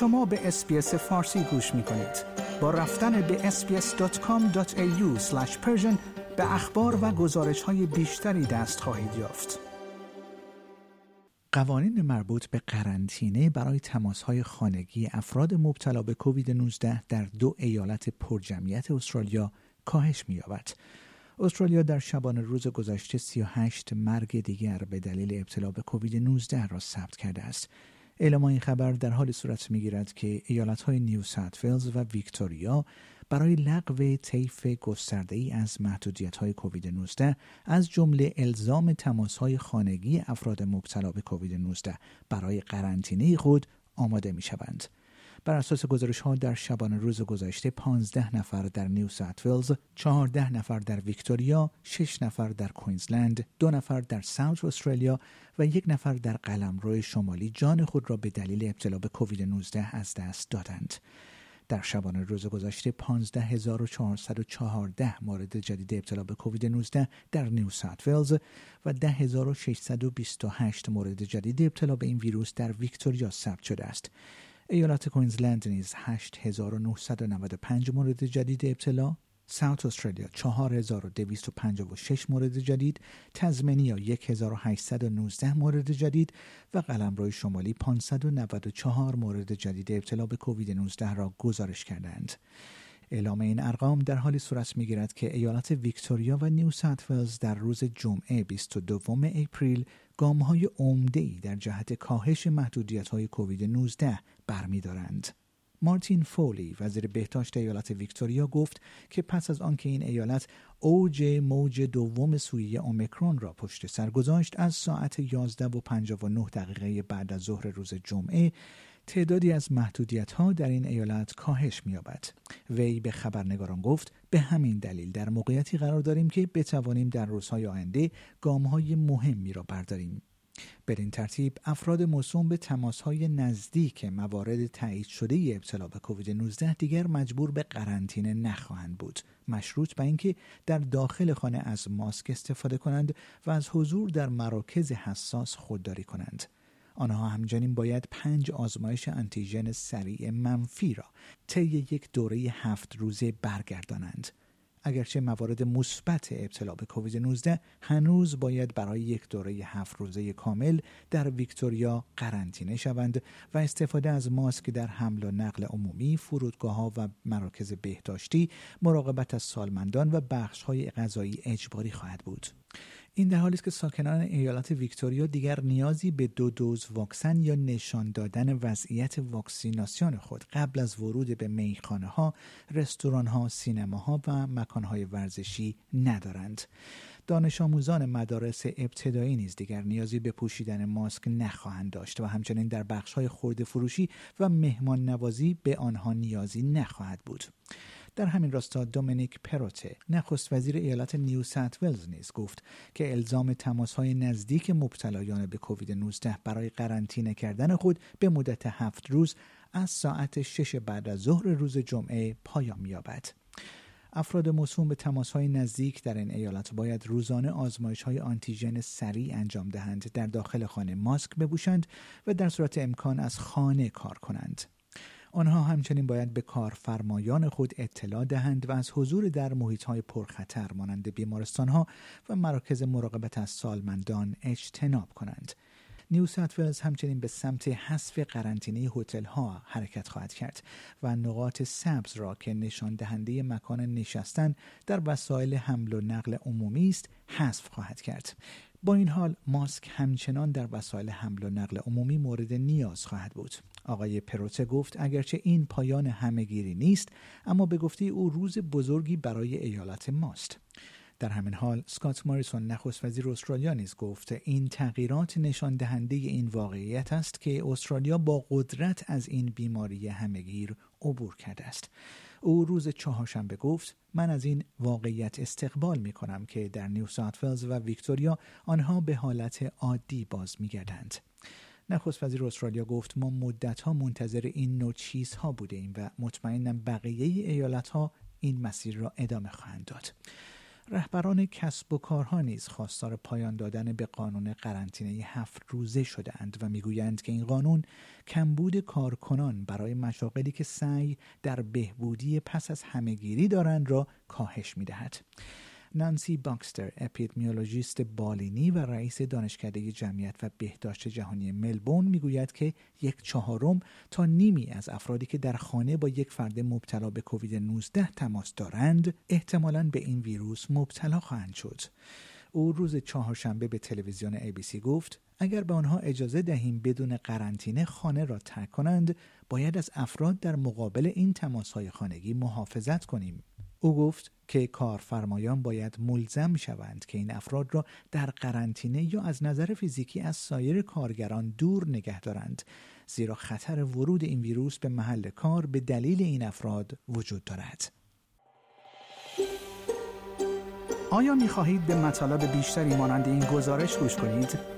شما به اسپیس فارسی گوش می کنید. با رفتن به sbs.com.au به اخبار و گزارش های بیشتری دست خواهید یافت. قوانین مربوط به قرنطینه برای های خانگی افراد مبتلا به کووید 19 در دو ایالت پرجمعیت استرالیا کاهش می‌یابد. استرالیا در شبانه روز گذشته 38 مرگ دیگر به دلیل ابتلا به کووید 19 را ثبت کرده است. اعلام این خبر در حال صورت می‌گیرد که ایالت های نیو ساوت و ویکتوریا برای لغو طیف گسترده ای از محدودیت های کووید 19 از جمله الزام تماس های خانگی افراد مبتلا به کووید 19 برای قرنطینه خود آماده می شوند. بر اساس گزارش ها در شبانه روز گذشته 15 نفر در نیو ساوت ولز، 14 نفر در ویکتوریا، 6 نفر در کوینزلند، دو نفر در ساوت استرالیا و یک نفر در قلمرو شمالی جان خود را به دلیل ابتلا به کووید 19 از دست دادند. در شبانه روز گذشته 15414 مورد جدید ابتلا به کووید 19 در نیو ساوت ولز و 10628 مورد جدید ابتلا به این ویروس در ویکتوریا ثبت شده است. ایالت کوینزلند نیز 8995 مورد جدید ابتلا ساوت استرالیا 4256 مورد جدید، تزمنیا 1819 مورد جدید و قلمرو شمالی 594 مورد جدید ابتلا به کووید 19 را گزارش کردند. اعلام این ارقام در حالی صورت می‌گیرد که ایالت ویکتوریا و نیو ساوت در روز جمعه 22 اپریل گام های عمده ای در جهت کاهش محدودیت های کووید 19 برمیدارند. مارتین فولی وزیر بهداشت ایالت ویکتوریا گفت که پس از آنکه این ایالت اوج موج دوم سویه اومیکرون را پشت سر گذاشت از ساعت 11 و 59 دقیقه بعد از ظهر روز جمعه تعدادی از محدودیت ها در این ایالت کاهش می‌یابد. وی به خبرنگاران گفت به همین دلیل در موقعیتی قرار داریم که بتوانیم در روزهای آینده گام های مهمی را برداریم. بدین ترتیب افراد موسوم به تماسهای نزدیک موارد تایید شده ابتلا به کووید 19 دیگر مجبور به قرنطینه نخواهند بود مشروط به اینکه در داخل خانه از ماسک استفاده کنند و از حضور در مراکز حساس خودداری کنند آنها همچنین باید پنج آزمایش انتیژن سریع منفی را طی یک دوره هفت روزه برگردانند اگرچه موارد مثبت ابتلا به کووید 19 هنوز باید برای یک دوره هفت روزه کامل در ویکتوریا قرنطینه شوند و استفاده از ماسک در حمل و نقل عمومی، فرودگاه ها و مراکز بهداشتی، مراقبت از سالمندان و بخش های غذایی اجباری خواهد بود. این در حالی است که ساکنان ایالت ویکتوریا دیگر نیازی به دو دوز واکسن یا نشان دادن وضعیت واکسیناسیون خود قبل از ورود به میخانه ها، رستوران ها، سینما ها و مکان های ورزشی ندارند. دانش آموزان مدارس ابتدایی نیز دیگر نیازی به پوشیدن ماسک نخواهند داشت و همچنین در بخش های خورده فروشی و مهمان نوازی به آنها نیازی نخواهد بود. در همین راستا دومینیک پروته نخست وزیر ایالت نیو ساوت ولز نیز گفت که الزام تماس های نزدیک مبتلایان به کووید 19 برای قرنطینه کردن خود به مدت هفت روز از ساعت شش بعد از ظهر روز جمعه پایان می‌یابد. افراد موسوم به تماس های نزدیک در این ایالت باید روزانه آزمایش های آنتیژن سریع انجام دهند در داخل خانه ماسک بپوشند و در صورت امکان از خانه کار کنند آنها همچنین باید به کارفرمایان خود اطلاع دهند و از حضور در محیط های پرخطر مانند بیمارستان ها و مراکز مراقبت از سالمندان اجتناب کنند. نیو ساوت همچنین به سمت حذف قرنطینه هتل ها حرکت خواهد کرد و نقاط سبز را که نشان دهنده مکان نشستن در وسایل حمل و نقل عمومی است حذف خواهد کرد. با این حال ماسک همچنان در وسایل حمل و نقل عمومی مورد نیاز خواهد بود. آقای پروته گفت اگرچه این پایان همهگیری نیست اما به گفته او روز بزرگی برای ایالت ماست. در همین حال سکات ماریسون نخست وزیر استرالیا نیز گفت این تغییرات نشان دهنده این واقعیت است که استرالیا با قدرت از این بیماری همهگیر عبور کرده است او روز چهارشنبه گفت من از این واقعیت استقبال می کنم که در نیو ساوت و ویکتوریا آنها به حالت عادی باز می گردند. نخست وزیر استرالیا گفت ما مدت ها منتظر این نوع چیزها بوده ایم و مطمئنم بقیه ایالت ها این مسیر را ادامه خواهند داد. رهبران کسب و کارها نیز خواستار پایان دادن به قانون قرنطینه هفت روزه شدهاند و می‌گویند که این قانون کمبود کارکنان برای مشاغلی که سعی در بهبودی پس از همهگیری دارند را کاهش می‌دهد. نانسی باکستر اپیدمیولوژیست بالینی و رئیس دانشکده جمعیت و بهداشت جهانی ملبورن می‌گوید که یک چهارم تا نیمی از افرادی که در خانه با یک فرد مبتلا به کووید 19 تماس دارند احتمالا به این ویروس مبتلا خواهند شد. او روز چهارشنبه به تلویزیون ABC گفت اگر به آنها اجازه دهیم بدون قرنطینه خانه را ترک کنند باید از افراد در مقابل این تماسهای خانگی محافظت کنیم. او گفت که کارفرمایان باید ملزم شوند که این افراد را در قرنطینه یا از نظر فیزیکی از سایر کارگران دور نگه دارند زیرا خطر ورود این ویروس به محل کار به دلیل این افراد وجود دارد. آیا می خواهید به مطالب بیشتری مانند این گزارش گوش کنید؟